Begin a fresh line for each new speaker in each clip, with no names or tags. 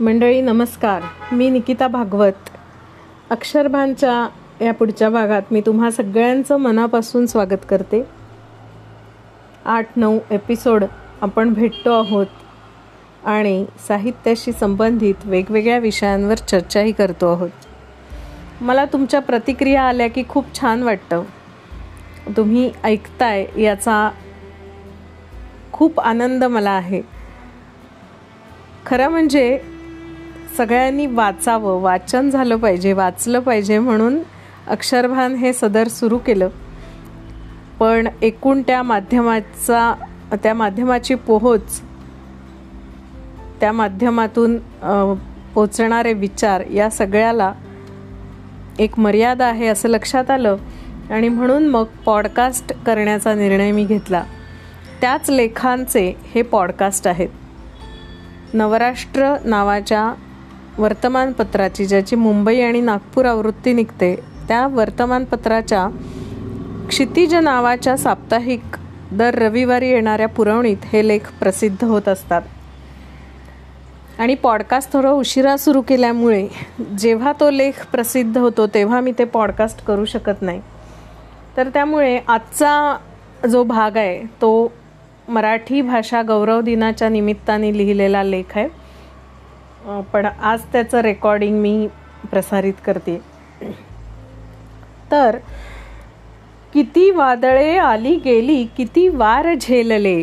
मंडळी नमस्कार. मी निकिता भागवत. अक्षरभानच्या या पुढच्या भागात मी तुम्हा सगळ्यांचं मनापासून स्वागत करते. आठ नऊ एपिसोड आपण भेटतो आहोत आणि साहित्याशी संबंधित वेगवेगळ्या विषयांवर चर्चाही करतो आहोत. मला तुमच्या प्रतिक्रिया आल्या की खूप छान वाटतं. तुम्ही ऐकताय याचा खूप आनंद मला आहे. खरं म्हणजे सगळ्यांनी वाचावं. वाचन झालं पाहिजे वाचलं पाहिजे म्हणून अक्षरभान हे सदर सुरू केलं. पण एकूण त्या माध्यमाचा त्या माध्यमाची पोहोच त्या माध्यमातून पोचणारे विचार या सगळ्याला एक मर्यादा आहे असं लक्षात आलं आणि म्हणून मग पॉडकास्ट करण्याचा निर्णय मी घेतला. त्याच लेखांचे हे पॉडकास्ट आहेत. नवराष्ट्र नावाच्या वर्तमानपत्राची ज्याची मुंबई आणि नागपूर आवृत्ती निघते त्या वर्तमानपत्राच्या क्षितिज नावाच्या साप्ताहिक दर रविवारी येणाऱ्या पुरवणीत हे लेख प्रसिद्ध होत असतात. आणि पॉडकास्ट थोडं उशिरा सुरू केल्यामुळे जेव्हा तो लेख प्रसिद्ध होतो तेव्हा मी ते पॉडकास्ट करू शकत नाही. तर त्यामुळे आजचा जो भाग आहे तो मराठी भाषा गौरव दिनाच्या निमित्ताने लिहिलेला लेख आहे. पण आज त्याचं रेकॉर्डिंग मी प्रसारित करते. तर किती वादळे आली गेली किती वार झेलले.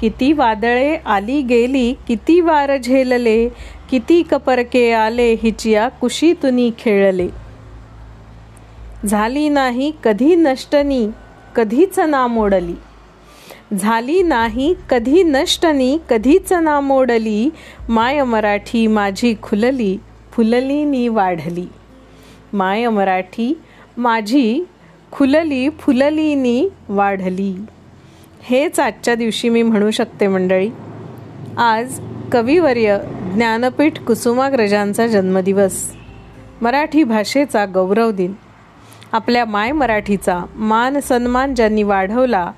किती वादळे आली गेली किती वार झेलले किती कपरके आले हिचिया कुशीतुनी खेळले. झाली नाही कधी नष्टनी कधीच ना मोडली. झाली नाही कधी नष्टनी कधीच ना मोडली माय मराठी माझी खुलली फुलली नी वाढली. माय मराठी माझी खुलली फुलली नी वाढली. हेच आजच्या दिवशी मी म्हणू शकते मंडळी. आज कविवर्य ज्ञानपीठ कुसुमाग्रजांचा जन्मदिवस. मराठी भाषेचा गौरव दिन. आपल्या माय मराठीचा मान सन्मान ज्यांनी वाढवला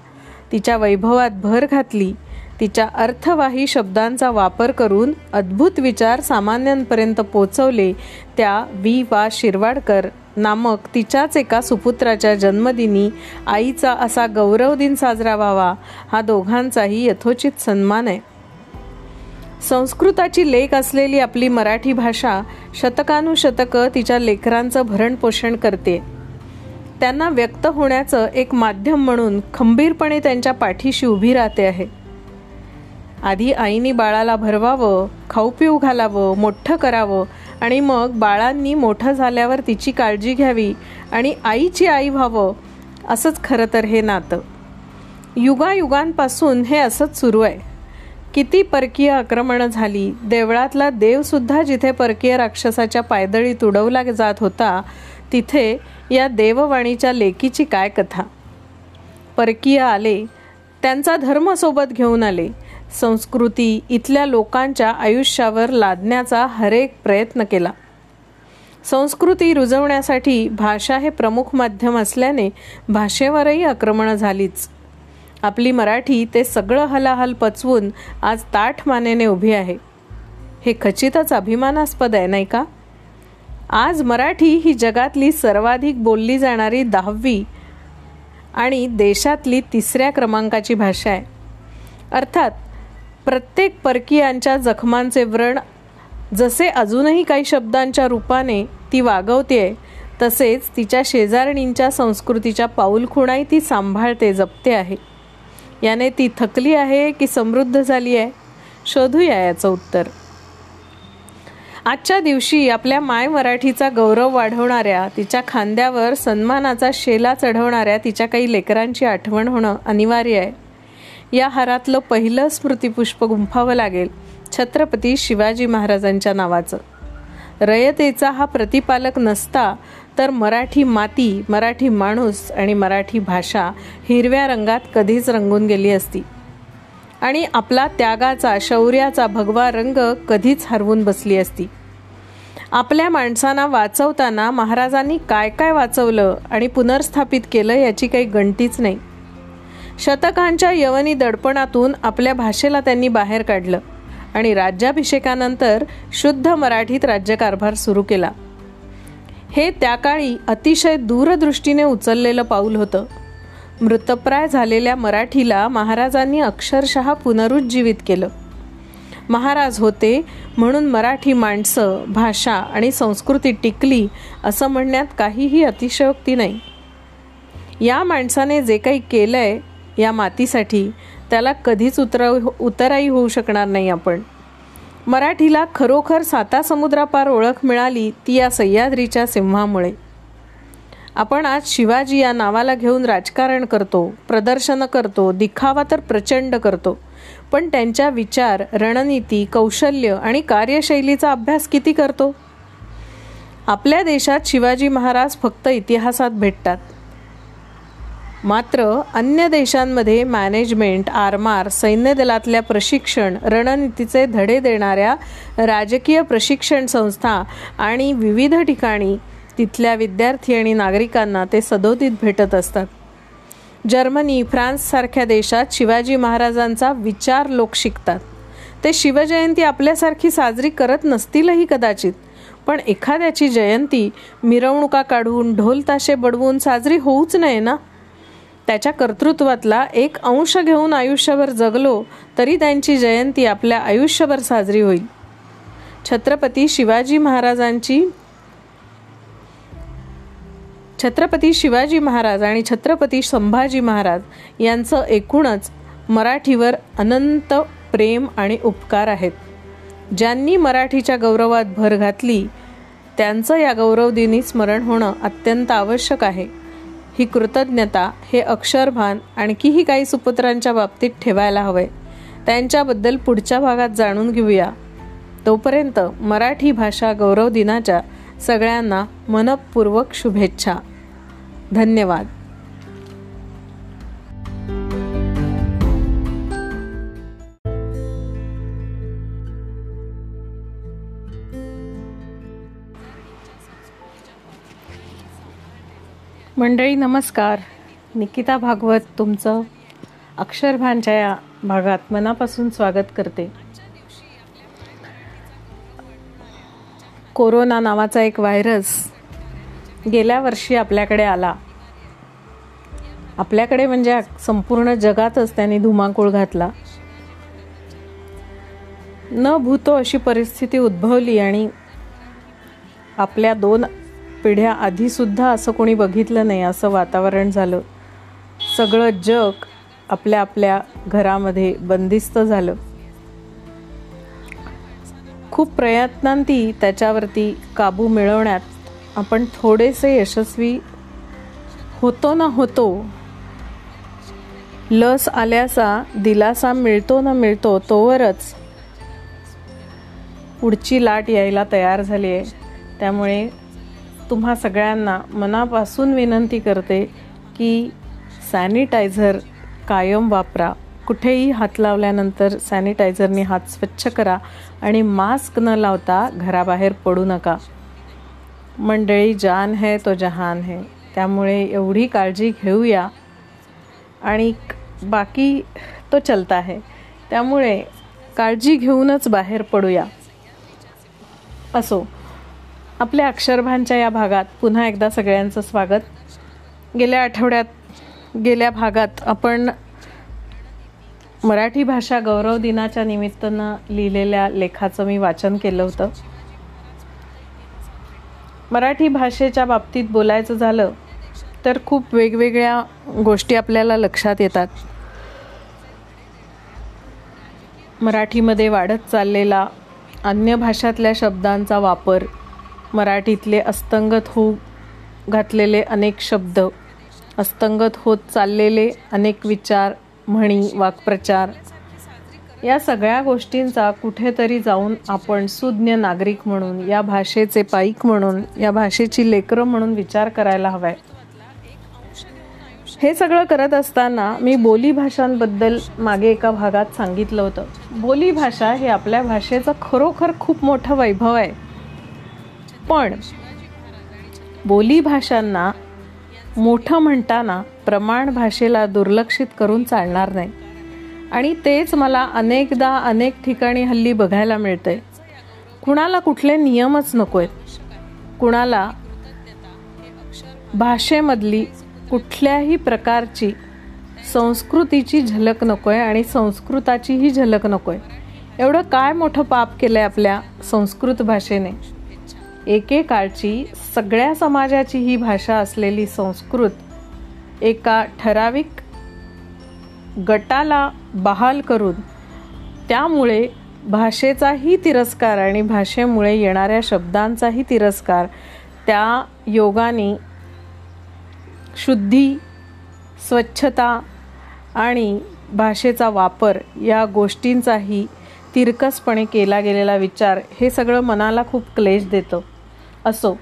तिच्या वैभवात भर घातली. तिच्या अर्थवाही शब्दांचा वापर करून अद्भुत विचार सामान्यांपर्यंत पोचवले. त्या वी. वा. शिरवाडकर नामक तिच्याच एका सुपुत्राच्या जन्मदिनी आईचा असा गौरव दिन साजरा व्हावा हा दोघांचाही यथोचित सन्मान आहे. संस्कृताची लेख असलेली आपली मराठी भाषा शतकानुशतकं तिच्या लेकरांचं भरणपोषण करते. त्यांना व्यक्त होण्याचं एक माध्यम म्हणून खंबीरपणे त्यांच्या पाठीशी उभी राहते आहे. आधी आईनी बाळाला भरवावं खाऊ पिऊ घालावं मोठं करावं आणि मग बाळांनी मोठं झाल्यावर तिची काळजी घ्यावी आणि आईची आई व्हावं असंच खरं तर हे नातं. युगायुगांपासून हे असंच सुरू आहे. किती परकीय आक्रमणं झाली देवळातला देवसुद्धा जिथे परकीय राक्षसाच्या पायदळी तुडवला जात होता तिथे या देववाणीच्या लेकीची काय कथा? परकीय आले त्यांचा धर्म सोबत घेऊन आले. संस्कृती इथल्या लोकांच्या आयुष्यावर लादण्याचा हरेक प्रयत्न केला. संस्कृती रुजवण्यासाठी भाषा हे प्रमुख माध्यम असल्याने भाषेवरही आक्रमणं झालीच. आपली मराठी ते सगळं हलाहल पचवून आज ताठ मानेने उभी आहे. हे खचितच अभिमानास्पद आहे नाही का? आज मराठी ही जगातली सर्वाधिक बोलली जाणारी दहावी आणि देशातली तिसऱ्या क्रमांकाची भाषा आहे. अर्थात प्रत्येक परकीयांच्या जखमांचे व्रण जसे अजूनही काही शब्दांच्या रूपाने ती वागवते तसेच तिच्या शेजारणींच्या संस्कृतीच्या पाऊलखुणाही ती सांभाळते जपते आहे. याने ती थकली आहे की समृद्ध झाली आहे? शोधूया याचं उत्तर. आजच्या दिवशी आपल्या माय मराठीचा गौरव वाढवणाऱ्या तिच्या खांद्यावर सन्मानाचा शेला चढवणाऱ्या तिच्या काही लेकरांची आठवण होणं अनिवार्य आहे. या हारातलं पहिलं स्मृतिपुष्प गुंफावं लागेल छत्रपती शिवाजी महाराजांच्या नावाचं. रयतेचा हा प्रतिपालक नसता तर मराठी माती मराठी माणूस आणि मराठी भाषा हिरव्या रंगात कधीच रंगून गेली असती. आणि आपला त्यागाचा शौर्याचा भगवा रंग कधीच हरवून बसली असती. आपल्या माणसांना वाचवताना महाराजांनी काय काय वाचवलं आणि पुनर्स्थापित केलं याची काही गणतीच नाही. शतकांच्या यवनी दडपणातून आपल्या भाषेला त्यांनी बाहेर काढलं आणि राज्याभिषेकानंतर शुद्ध मराठीत राज्यकारभार सुरू केला. हे त्या काळी अतिशय दूरदृष्टीने उचललेलं पाऊल होतं. मृतप्राय झालेल्या मराठीला महाराजांनी अक्षरशः पुनरुज्जीवित केलं. महाराज होते म्हणून मराठी माणसं भाषा आणि संस्कृती टिकली असं म्हणण्यात काहीही अतिशयोक्ती नाही. या माणसाने जे काही केलंय या मातीसाठी त्याला कधीच उतरा उतराई होऊ शकणार नाही आपण. मराठीला खरोखर साता समुद्रापार ओळख मिळाली ती या सह्याद्रीच्या सिंहामुळे. आपण आज शिवाजी या नावाला घेऊन राजकारण करतो प्रदर्शनं करतो दिखावा तर प्रचंड करतो. पण त्यांच्या विचार रणनीती कौशल्य आणि कार्यशैलीचा अभ्यास किती करतो? आपल्या देशात शिवाजी महाराज फक्त इतिहासात भेटतात. मात्र अन्य देशांमध्ये मॅनेजमेंट आरमार सैन्य दलातल्या प्रशिक्षण रणनीतीचे धडे देणाऱ्या राजकीय प्रशिक्षण संस्था आणि विविध ठिकाणी तिथल्या विद्यार्थी आणि नागरिकांना ते सदोदित भेटत असतात. जर्मनी फ्रान्ससारख्या देशात शिवाजी महाराजांचा विचार लोक शिकतात. ते शिवजयंती आपल्यासारखी साजरी करत नसतीलही कदाचित पण एखाद्याची जयंती मिरवणुका काढून ढोल ताशे बडवून साजरी होऊच नये ना? त्याच्या कर्तृत्वातला एक अंश घेऊन आयुष्यभर जगलो तरी त्यांची जयंती आपल्या आयुष्यभर साजरी होईल. छत्रपती शिवाजी महाराजांची छत्रपती शिवाजी महाराज आणि छत्रपती संभाजी महाराज यांचं एकूणच मराठीवर अनंत प्रेम आणि उपकार आहेत. ज्यांनी मराठीच्या गौरवात भर घातली त्यांचं या गौरवदिनी स्मरण होणं अत्यंत आवश्यक आहे. ही कृतज्ञता हे अक्षरभान आणखीही काही सुपुत्रांच्या बाबतीत ठेवायला हवंय. त्यांच्याबद्दल पुढच्या भागात जाणून घेऊया. तोपर्यंत मराठी भाषा गौरव दिनाच्या सगळ्यांना मनपूर्वक शुभेच्छा. धन्यवाद. मंडळी नमस्कार. निकिता भागवत तुमचं अक्षरभानच्या या भागात मनापासून स्वागत करते. कोरोना नावाचा एक व्हायरस गेल्या वर्षी आपल्याकडे आला. आपल्याकडे म्हणजे संपूर्ण जगातच त्यांनी धुमाकूळ घातला. न भूतो अशी परिस्थिती उद्भवली आणि आपल्या दोन पिढ्या आधीसुद्धा असं कोणी बघितलं नाही असं वातावरण झालं. सगळं जग आपल्या आपल्या घरामध्ये बंदिस्त झालं. खूप प्रयत्नांती त्याच्यावरती काबू मिळवण्यात आपण थोडेसे यशस्वी होतो ना होतो लस आल्याचा दिलासा मिळतो ना मिळतो तोवरच पुढची लाट यायला तयार झाली आहे. त्यामुळे तुम्हा सगळ्यांना मनापासून विनंती करते की सॅनिटायझर कायम वापरा. कुठेही हात लावल्यानंतर सॅनिटायझरने हात स्वच्छ करा आणि मास्क न लावता घराबाहेर पडू नका. मंडळी जान है तो जहान है. त्यामुळे एवढी काळजी घेऊया. आणि बाकी तो चलता आहे त्यामुळे काळजी घेऊनच बाहेर पडूया. असो आपल्या अक्षरभांच्या या भागात पुन्हा एकदा सगळ्यांचं स्वागत. गेल्या आठवड्यात गेल्या भागात आपण मराठी भाषा गौरव दिनाच्या निमित्तानं लिहिलेल्या लेखाचं मी वाचन केलं होतं. मराठी भाषेच्या बाबतीत बोलायचं झालं तर खूप वेगवेगळ्या गोष्टी आपल्याला लक्षात येतात. मराठीमध्ये वाढत चाललेला अन्य भाषातल्या शब्दांचा वापर मराठीतले अस्तंगत होऊ घातलेले अनेक शब्द अस्तंगत होत चाललेले अनेक विचार म्हणी वाक्प्रचार या सगळ्या गोष्टींचा कुठेतरी जाऊन आपण सुज्ञ नागरिक म्हणून या भाषेचे पाईक म्हणून या भाषेची लेकरं म्हणून विचार करायला हवाय. हे सगळं करत असताना मी बोली भाषांबद्दल मागे एका भागात सांगितलं होतं. बोली भाषा हे आपल्या भाषेचं खरोखर खूप मोठं वैभव आहे. पण बोली भाषांना मोठं म्हणताना प्रमाण भाषेला दुर्लक्षित करून चालणार नाही. आणि तेच मला अनेकदा अनेक ठिकाणी हल्ली बघायला मिळते कुणाला कुठले नियमच नको आहेत कुणाला भाषेमधली कुठल्याही प्रकारची संस्कृतीची झलक नको आहे आणि संस्कृताचीही झलक नको आहे एवढं काय मोठं पाप केलं आहे आपल्या संस्कृत भाषेने? एकेकाळची सगळ्या समाजाची ही भाषा असलेली संस्कृत एका ठराविक गटाला बहाल करून त्यामुळे भाषेचाही तिरस्कार आणि भाषेमुळे येणाऱ्या शब्दांचाही तिरस्कार त्या योगाने शुद्धी स्वच्छता आणि भाषेचा वापर या गोष्टींचाही तिरकसपणे केला गेलेला विचार हे सगळं मनाला खूप क्लेश देतं. असो.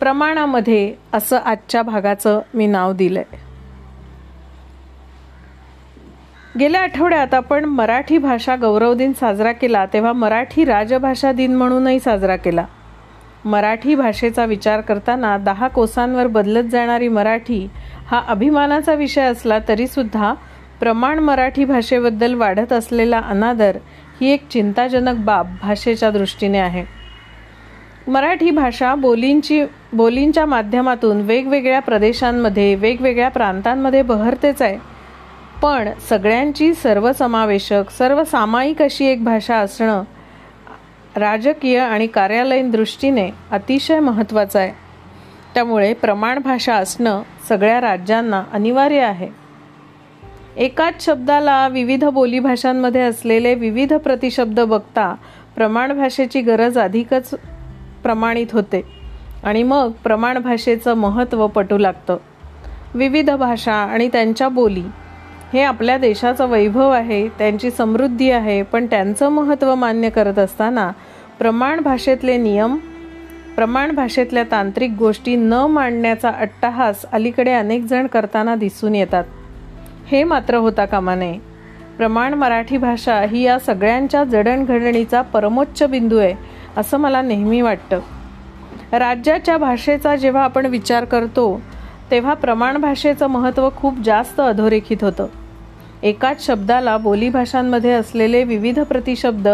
प्रमाणामध्ये असं आजच्या भागाचं मी नाव दिलं आहे गेल्या आठवड्यात आपण मराठी भाषा गौरव दिन साजरा केला तेव्हा मराठी राजभाषा दिन म्हणूनही साजरा केला. मराठी भाषेचा विचार करताना दहा कोसांवर बदलत जाणारी मराठी हा अभिमानाचा विषय असला तरीसुद्धा प्रमाण मराठी भाषेबद्दल वाढत असलेला अनादर ही एक चिंताजनक बाब भाषेच्या दृष्टीने आहे. मराठी भाषा बोलींची बोलींच्या माध्यमातून वेगवेगळ्या प्रदेशांमध्ये वेगवेगळ्या प्रांतांमध्ये बहरतेच आहे. पण सगळ्यांची सर्वसमावेशक सर्वसामायिक अशी एक भाषा असणं राजकीय आणि कार्यालयीन दृष्टीने अतिशय महत्त्वाचं आहे. त्यामुळे प्रमाण भाषा असणं सगळ्या राज्यांना अनिवार्य आहे. एकाच शब्दाला विविध बोलीभाषांमध्ये असलेले विविध प्रतिशब्द बघता प्रमाण भाषेची गरज अधिकच प्रमाणित होते. आणि मग प्रमाण भाषेचं महत्त्व पटू लागतं. विविध भाषा आणि त्यांच्या बोली. हे आपल्या देशाचं वैभव आहे त्यांची समृद्धी आहे पण त्यांचं महत्त्व मान्य करत असताना प्रमाण भाषेतले नियम प्रमाण भाषेतल्या तांत्रिक गोष्टी न मांडण्याचा अट्टहास अलीकडे अनेक जण करताना दिसून येतात. हे मात्र होता कामा नये. प्रमाण मराठी भाषा ही या सगळ्यांच्या जडणघडणीचा परमोच्च बिंदू आहे. असं मला नेहमी वाटतं. राज्याच्या भाषेचा जेव्हा आपण विचार करतो तेव्हा प्रमाण भाषेचं महत्त्व खूप जास्त अधोरेखित होतं. एकाच शब्दाला बोलीभाषांमध्ये असलेले विविध प्रतिशब्द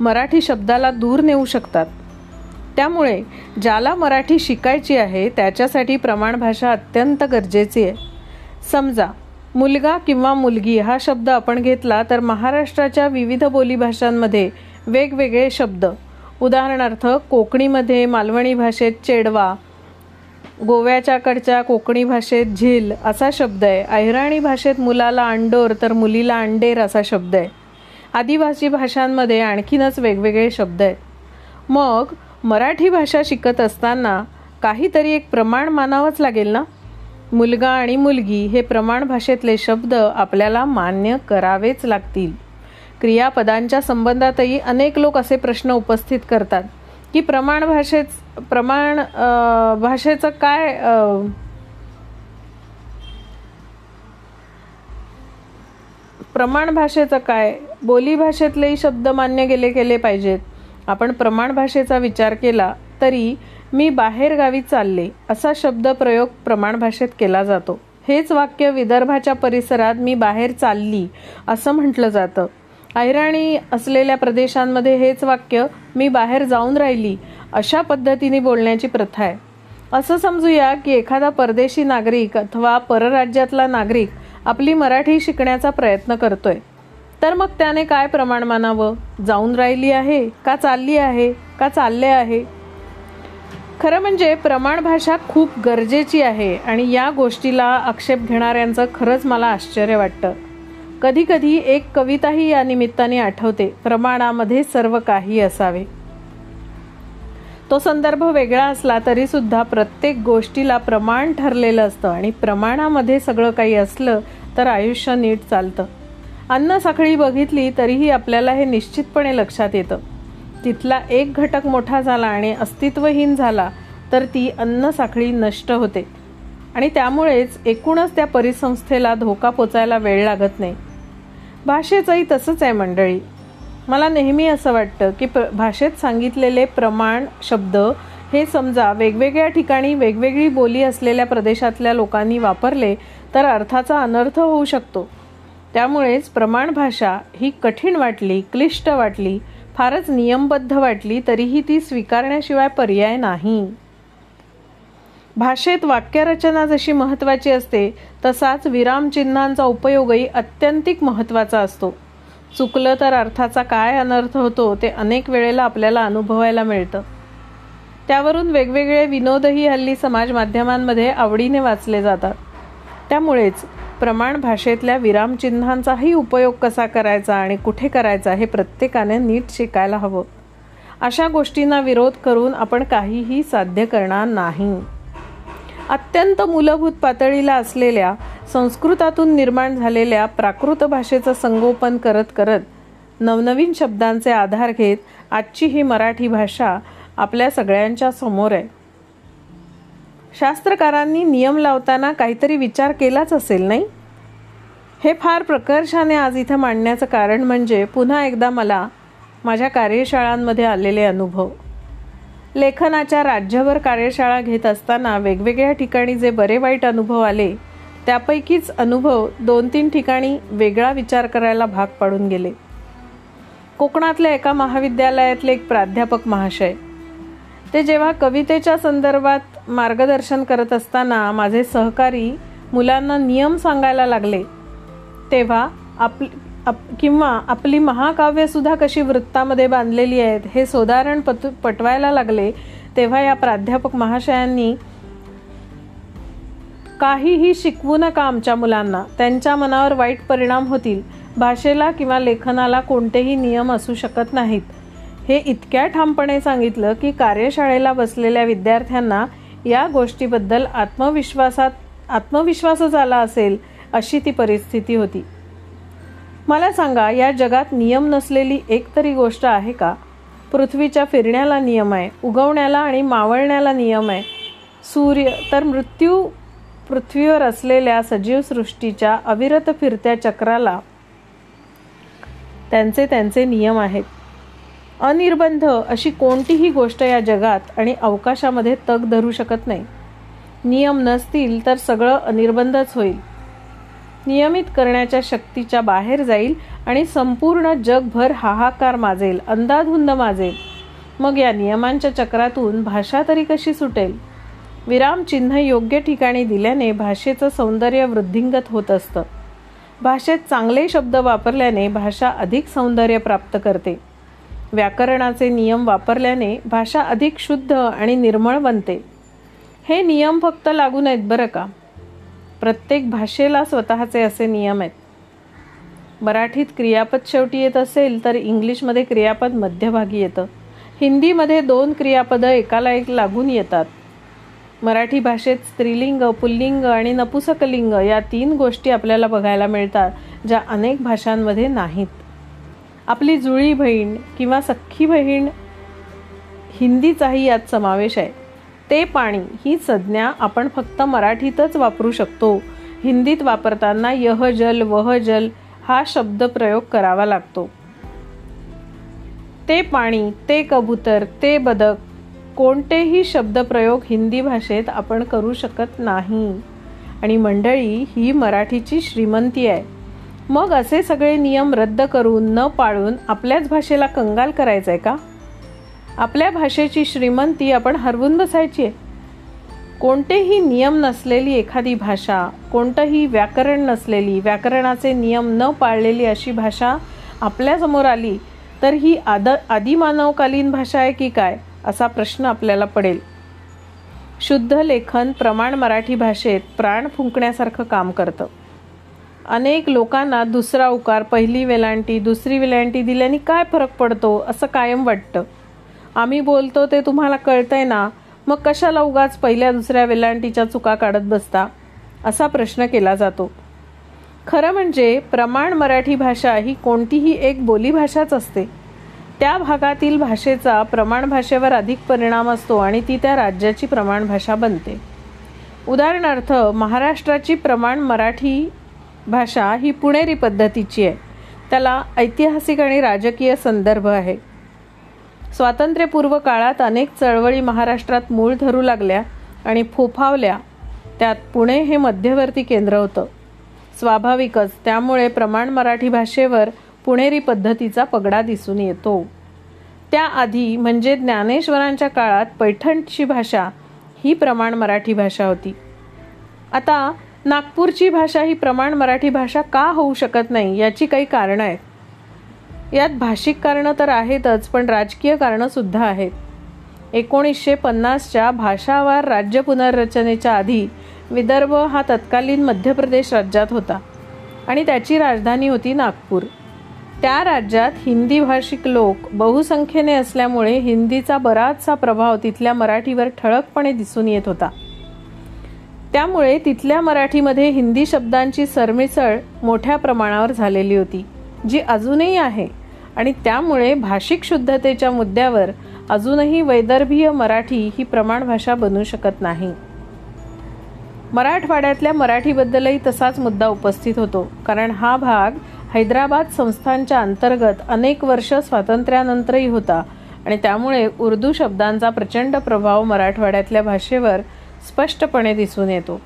मराठी शब्दाला दूर नेऊ शकतात. त्यामुळे ज्याला मराठी शिकायची आहे त्याच्यासाठी प्रमाण भाषा अत्यंत गरजेची आहे. समजा मुलगा किंवा मुलगी हा शब्द आपण घेतला तर महाराष्ट्राच्या विविध बोलीभाषांमध्ये वेगवेगळे शब्द उदाहरणार्थ कोकणीमध्ये मालवणी भाषेत चेडवा गोव्याच्याकडच्या कोकणी भाषेत झील असा शब्द आहे. अहिराणी भाषेत मुलाला अंडोर तर मुलीला अंडेर असा शब्द आहे. आदिवासी भाषांमध्ये आणखीनच वेगवेगळे शब्द आहेत. मग मराठी भाषा शिकत असताना काहीतरी एक प्रमाण मानावंच लागेल ना? मुलगा आणि मुलगी हे प्रमाण भाषेतले शब्द आपल्याला मान्य करावेच लागतील. क्रियापदांच्या संबंधातही अनेक लोक असे प्रश्न उपस्थित करतात. की प्रमाण भाषेच प्रमाण भाषेचं काय प्रमाण भाषेचं काय? बोली भाषेतलेही शब्द मान्य गेले गेले पाहिजेत. आपण प्रमाण भाषेचा विचार केला तरी मी बाहेरगावी चालले असा शब्द प्रयोग प्रमाण भाषेत केला जातो. हेच वाक्य विदर्भाच्या परिसरात मी बाहेर चालली असं म्हटलं जातं. ऐराणी असलेल्या प्रदेशांमध्ये हेच वाक्य मी बाहेर जाऊन राहिली अशा पद्धतीने बोलण्याची प्रथा आहे. असं समजूया की एखादा परदेशी नागरिक अथवा परराज्यातला नागरिक आपली मराठी शिकण्याचा प्रयत्न करतोय. तर मग त्याने काय प्रमाण मानावं? जाऊन राहिली आहे का चालली आहे? का चालले आहे? खरं म्हणजे प्रमाण भाषा खूप गरजेची आहे आणि या गोष्टीला आक्षेप घेणाऱ्यांचं खरंच मला आश्चर्य वाटतं. कधीकधी एक कविताही या निमित्ताने आठवते. प्रमाणामध्ये सर्व काही असावे. तो संदर्भ वेगळा असला तरी सुद्धा प्रत्येक गोष्टीला प्रमाण ठरलेलं असतं आणि प्रमाणामध्ये सगळं काही असलं तर आयुष्य नीट चालतं. अन्न साखळी बघितली तरीही आपल्याला हे निश्चितपणे लक्षात येतं. तिथला एक घटक मोठा झाला आणि अस्तित्वहीन झाला तर ती अन्न साखळी नष्ट होते. आणि त्यामुळेच एकूणच त्या परिसंस्थेला धोका पोचायला वेळ लागत नाही. भाषेचंही तसंच आहे मंडळी. मला नेहमी असं वाटतं की प्र भाषेत सांगितलेले प्रमाण शब्द हे समजा वेगवेगळ्या ठिकाणी वेगवेगळी बोली असलेल्या प्रदेशातल्या लोकांनी वापरले तर अर्थाचा अनर्थ होऊ शकतो. त्यामुळेच प्रमाण भाषा ही कठीण वाटली क्लिष्ट वाटली फारच नियमबद्ध वाटली तरीही ती स्वीकारण्याशिवाय पर्याय नाही. भाषेत वाक्यरचना जशी महत्त्वाची असते तसाच विरामचिन्हांचा उपयोगही अत्यंतिक महत्त्वाचा असतो. चुकलं तर अर्थाचा काय अनर्थ होतो ते अनेक वेळेला आपल्याला अनुभवायला मिळतं. त्यावरून वेगवेगळे विनोदही हल्ली समाज माध्यमांमध्ये आवडीने वाचले जातात. त्यामुळेच प्रमाण भाषेतल्या विरामचिन्हांचाही उपयोग कसा करायचा आणि कुठे करायचा हे प्रत्येकाने नीट शिकायला हवं. अशा गोष्टींना विरोध करून आपण काहीही साध्य करणार नाही. अत्यंत मूलभूत पातळीला असलेल्या संस्कृतातून निर्माण झालेल्या प्राकृत भाषेचं संगोपन करत करत नवनवीन शब्दांचे आधार घेत आजची ही मराठी भाषा आपल्या सगळ्यांच्या समोर आहे. शास्त्रकारांनी नियम लावताना काहीतरी विचार केलाच असेल नाही? हे फार प्रकर्षाने आज इथं मांडण्याचं कारण म्हणजे पुन्हा एकदा मला माझ्या कार्यशाळांमध्ये आलेले अनुभव. लेखनाच्या राज्यभर कार्यशाळा घेत असताना वेगवेगळ्या ठिकाणी जे बरे वाईट अनुभव आले त्यापैकीच अनुभव दोन तीन ठिकाणी वेगळा विचार करायला भाग पाडून गेले. कोकणातल्या एका महाविद्यालयातले एक प्राध्यापक महाशय. ते जेव्हा कवितेच्या संदर्भात मार्गदर्शन करत असताना माझे सहकारी मुलांना नियम सांगायला लागले तेव्हा आप आप किंवा आपली महाकाव्यसुद्धा कशी वृत्तामध्ये बांधलेली आहेत हे सोदाहरण पत पटवायला लागले तेव्हा या प्राध्यापक महाशयांनी काहीही शिकवू नका आमच्या मुलांना. त्यांच्या मनावर वाईट परिणाम होतील. भाषेला किंवा लेखनाला कोणतेही नियम असू शकत नाहीत. हे इतक्या ठामपणे सांगितलं की कार्यशाळेला बसलेल्या विद्यार्थ्यांना या गोष्टीबद्दल आत्मविश्वासात आत्मविश्वासच आला असेल अशी ती परिस्थिती होती. मला सांगा या जगात नियम नसलेली एक तरी गोष्ट आहे का? पृथ्वीच्या फिरण्याला नियम आहे उगवण्याला आणि मावळण्याला नियम आहे. सूर्य तर मृत्यू पृथ्वीवर असलेल्या सजीव सृष्टीच्या अविरत फिरत्या चक्राला त्यांचे त्यांचे नियम आहेत. अनिर्बंध अशी कोणतीही गोष्ट या जगात आणि अवकाशामध्ये तग धरू शकत नाही. नियम नसतील तर सगळं अनिर्बंधच होईल. नियमित करण्याच्या शक्तीच्या बाहेर जाईल आणि संपूर्ण जगभर हाहाकार माजेल अंदाधुंद माजेल. मग या नियमांच्या चक्रातून भाषा तरी कशी सुटेल? विरामचिन्ह योग्य ठिकाणी दिल्याने भाषेचं सौंदर्य वृद्धिंगत होत असतं. भाषेत चांगले शब्द वापरल्याने भाषा अधिक सौंदर्य प्राप्त करते. व्याकरणाचे नियम वापरल्याने भाषा अधिक शुद्ध आणि निर्मळ बनते. हे नियम फक्त लागू नाहीत बरं का? प्रत्येक भाषेला स्वतःचे असे नियम आहेत. मराठीत क्रियापद शेवटी येत असेल तर इंग्लिशमध्ये क्रियापद मध्यभागी येतं. हिंदीमध्ये दोन क्रियापदं एकाला एक लागून येतात. मराठी भाषेत स्त्रीलिंग पुल्लिंग आणि नपुसकलिंग या तीन गोष्टी आपल्याला बघायला मिळतात ज्या अनेक भाषांमध्ये नाहीत. आपली जुळी बहीण किंवा सख्खी बहीण हिंदीचाही यात समावेश आहे. ते पाणी ही संज्ञा आपण फक्त मराठीतच वापरू शकतो. हिंदीत वापरताना यह जल वह जल हा शब्द प्रयोग करावा लागतो. ते पाणी ते कबूतर ते बदक कोणतेही शब्दप्रयोग हिंदी भाषेत आपण करू शकत नाही. आणि मंडळी ही मराठीची श्रीमंती आहे. मग असे सगळे नियम रद्द करून न पाळून आपल्याच भाषेला कंगाल करायचं आहे का? आपल्या भाषेची श्रीमंती आपण हरवून बसायची आहे. कोणतेही नियम नसलेली एखादी भाषा कोणतंही व्याकरण नसलेली व्याकरणाचे नियम न पाळलेली अशी भाषा आपल्यासमोर आली तर ही आद आदिमानवकालीन भाषा आहे की काय असा प्रश्न आपल्याला पडेल. शुद्ध लेखन प्रमाण मराठी भाषेत प्राण फुंकण्यासारखं काम करतं. अनेक लोकांना दुसरा उकार पहिली वेलांटी दुसरी वेलांटी दिल्याने काय फरक पडतो असं कायम वाटतं. आम्ही बोलतो ते तुम्हाला कळतंय ना. मग कशाला उगाच पहिल्या दुसऱ्या वेलांटीच्या चुका काढत बसता? असा प्रश्न केला जातो. खरं म्हणजे प्रमाण मराठी भाषा ही कोणतीही एक बोलीभाषाच असते. त्या भागातील भाषेचा प्रमाण भाषेवर अधिक परिणाम असतो आणि ती त्या राज्याची प्रमाण भाषा बनते. उदाहरणार्थ महाराष्ट्राची प्रमाण मराठी भाषा ही पुणेरी पद्धतीची आहे. त्याला ऐतिहासिक आणि राजकीय संदर्भ आहे. स्वातंत्र्यपूर्व काळात अनेक चळवळी महाराष्ट्रात मूळ धरू लागल्या आणि फोफावल्या. त्यात पुणे हे मध्यवर्ती केंद्र होतं. स्वाभाविकच त्यामुळे प्रमाण मराठी भाषेवर पुणेरी पद्धतीचा पगडा दिसून येतो. त्याआधी म्हणजे ज्ञानेश्वरांच्या काळात पैठणची भाषा ही प्रमाण मराठी भाषा होती. आता नागपूरची भाषा ही प्रमाण मराठी भाषा का होऊ शकत नाही याची काही कारणं आहेत. यात भाषिक कारणं तर आहेतच पण राजकीय कारणंसुद्धा आहेत. एकोणीसशे पन्नासच्या भाषावार राज्य पुनर्रचनेच्या आधी विदर्भ हा तत्कालीन मध्य प्रदेश राज्यात होता आणि त्याची राजधानी होती नागपूर. त्या राज्यात हिंदी भाषिक लोक बहुसंख्येने असल्यामुळे हिंदीचा बराचसा प्रभाव तिथल्या मराठीवर ठळकपणे दिसून येत होता. त्यामुळे तिथल्या मराठीमध्ये हिंदी शब्दांची सरमिसळ मोठ्या प्रमाणावर झालेली होती. जी अजूनही आहे. आणि त्यामुळे भाषिक शुद्धतेच्या मुद्द्यावर अजूनही वैदर्भीय मराठी ही प्रमाण भाषा बनू शकत नाही. मराठवाड्यातल्या मराठीबद्दलही तसाच मुद्दा उपस्थित होतो. कारण हा भाग हैदराबाद संस्थांच्या अंतर्गत अनेक वर्ष स्वातंत्र्यानंतरही होता. आणि त्यामुळे उर्दू शब्दांचा प्रचंड प्रभाव मराठवाड्यातल्या भाषेवर स्पष्टपणे दिसून येतो.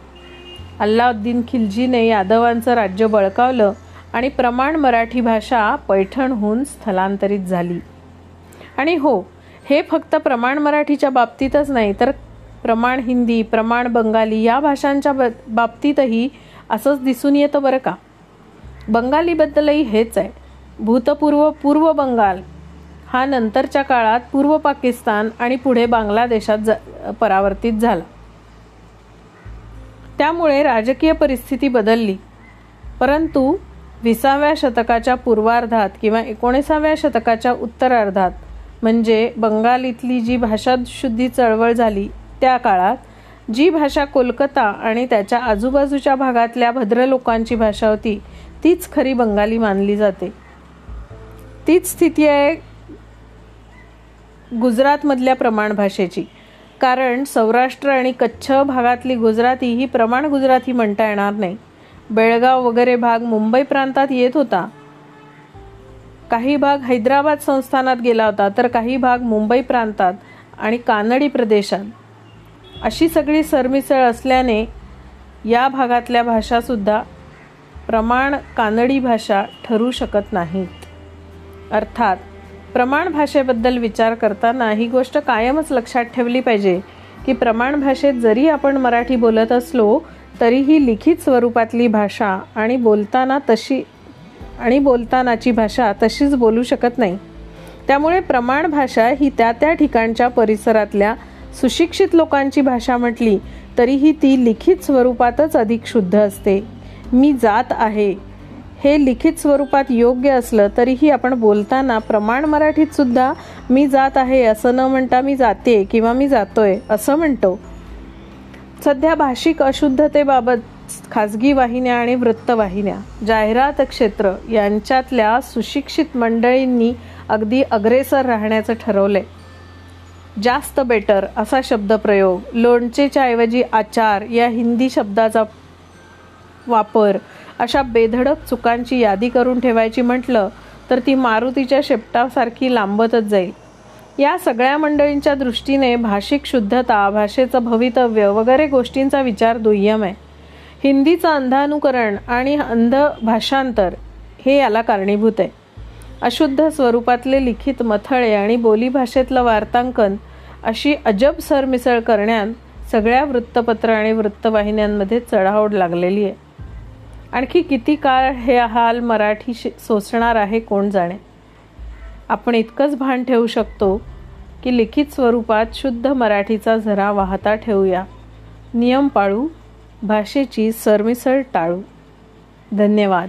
अल्लाउद्दीन खिलजीने यादवांचं राज्य बळकावलं आणि प्रमाण मराठी भाषा पैठणहून स्थलांतरित झाली. आणि हो हे फक्त प्रमाण मराठीच्या बाबतीतच नाही तर प्रमाण हिंदी प्रमाण बंगाली या भाषांच्या बाबतीतही असंच दिसून येतं बरं का? बंगालीबद्दलही हेच आहे. भूतपूर्व पूर्व बंगाल हा नंतरच्या काळात पूर्व पाकिस्तान आणि पुढे बांगलादेशात परावर्तित झाला. त्यामुळे राजकीय परिस्थिती बदलली. परंतु विसाव्या शतकाच्या पूर्वार्धात किंवा एकोणीसाव्या शतकाच्या उत्तरार्धात म्हणजे बंगालीतली जी भाषाशुद्धी चळवळ झाली त्या काळात जी भाषा कोलकाता आणि त्याच्या आजूबाजूच्या भागातल्या भद्र लोकांची भाषा होती तीच खरी बंगाली मानली जाते. तीच स्थिती आहे गुजरातमधल्या प्रमाण भाषेची. कारण सौराष्ट्र आणि कच्छ भागातली गुजराती ही प्रमाण गुजराती म्हणता येणार नाही. बेळगाव वगैरे भाग मुंबई प्रांतात येत होता. काही भाग हैदराबाद संस्थानात गेला होता तर काही भाग मुंबई प्रांतात आणि कानडी प्रदेशात. अशी सगळी सरमिसळ असल्याने या भागातल्या भाषासुद्धा प्रमाण कानडी भाषा ठरू शकत नाहीत. अर्थात प्रमाण भाषेबद्दल विचार करताना ही गोष्ट कायमच लक्षात ठेवली पाहिजे की प्रमाण भाषेत जरी आपण मराठी बोलत असलो तरीही लिखित स्वरूपातली भाषा आणि बोलताना तशी आणि बोलतानाची भाषा तशीच बोलू शकत नाही. त्यामुळे प्रमाण भाषा ही त्या त्या ठिकाणच्या परिसरातल्या सुशिक्षित लोकांची भाषा म्हटली तरीही ती लिखित स्वरूपातच अधिक शुद्ध असते. मी जात आहे. हे लिखित स्वरूपात योग्य असलं तरीही आपण बोलताना प्रमाण मराठीत सुद्धा मी जात आहे असं न म्हणता मी जाते किंवा मी जातोय असं म्हणतो. सध्या भाषिक अशुद्धतेबाबत खाजगी वाहिन्या आणि वृत्तवाहिन्या जाहिरात क्षेत्र यांच्यातल्या सुशिक्षित मंडळींनी अगदी अग्रेसर राहण्याचं ठरवलंय. जास्त बेटर असा शब्दप्रयोग लोणचेच्या ऐवजी आचार या हिंदी शब्दाचा वापर अशा बेधडक चुकांची यादी करून ठेवायची म्हटलं तर ती मारुतीच्या शेपटासारखी लांबतच जाईल. या सगळ्या मंडळींच्या दृष्टीने भाषिक शुद्धता भाषेचं भवितव्य वगैरे गोष्टींचा विचार दुय्यम आहे. हिंदीचं अंधानुकरण आणि अंध भाषांतर हे याला कारणीभूत आहे. अशुद्ध स्वरूपातले लिखित मथळे आणि बोलीभाषेतलं वार्तांकन अशी अजब सरमिसळ करण्यात सगळ्या वृत्तपत्र आणि वृत्तवाहिन्यांमध्ये चढाओढ लागलेली आहे. आणखी किती काळ हे हाल मराठी सोसणार आहे कोण जाणे? आपण इतकंच भान ठेवू शकतो की लिखित स्वरूपात शुद्ध मराठीचा झरा वाहता ठेवूया. नियम पाळू भाषेची सरमिसळ टाळू. धन्यवाद.